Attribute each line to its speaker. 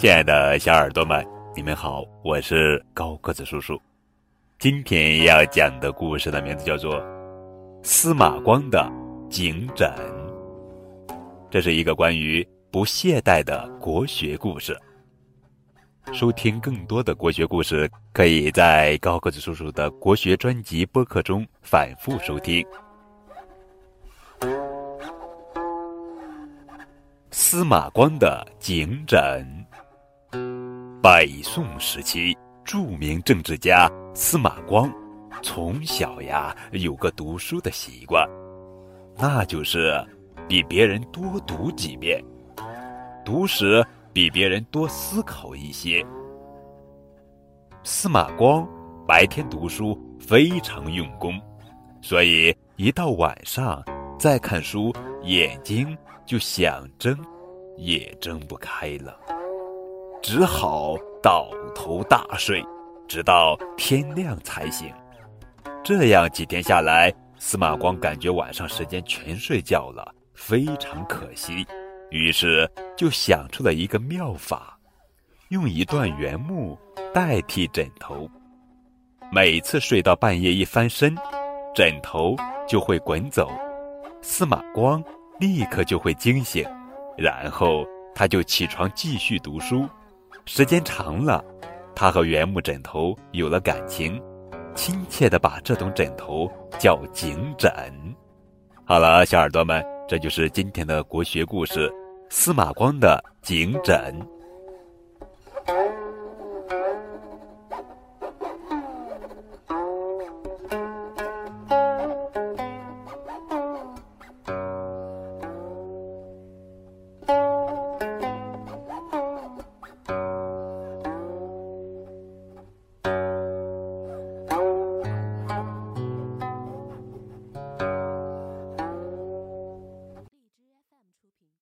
Speaker 1: 亲爱的小耳朵们，你们好，我是高个子叔叔。今天要讲的故事的名字叫做《司马光的颈枕》。这是一个关于不懈怠的国学故事。收听更多的国学故事，可以在高个子叔叔的国学专辑播客中反复收听。司马光的颈枕。北宋时期，著名政治家司马光，从小呀有个读书的习惯，那就是比别人多读几遍，读时比别人多思考一些。司马光白天读书非常用功，所以一到晚上再看书，眼睛就想睁，也睁不开了。只好倒头大睡，直到天亮才醒。这样几天下来，司马光感觉晚上时间全睡觉了，非常可惜。于是就想出了一个妙法，用一段原木代替枕头。每次睡到半夜一翻身，枕头就会滚走，司马光立刻就会惊醒，然后他就起床继续读书。时间长了，他和原木枕头有了感情，亲切的把这种枕头叫颈枕。好了，小耳朵们，这就是今天的国学故事——司马光的颈枕。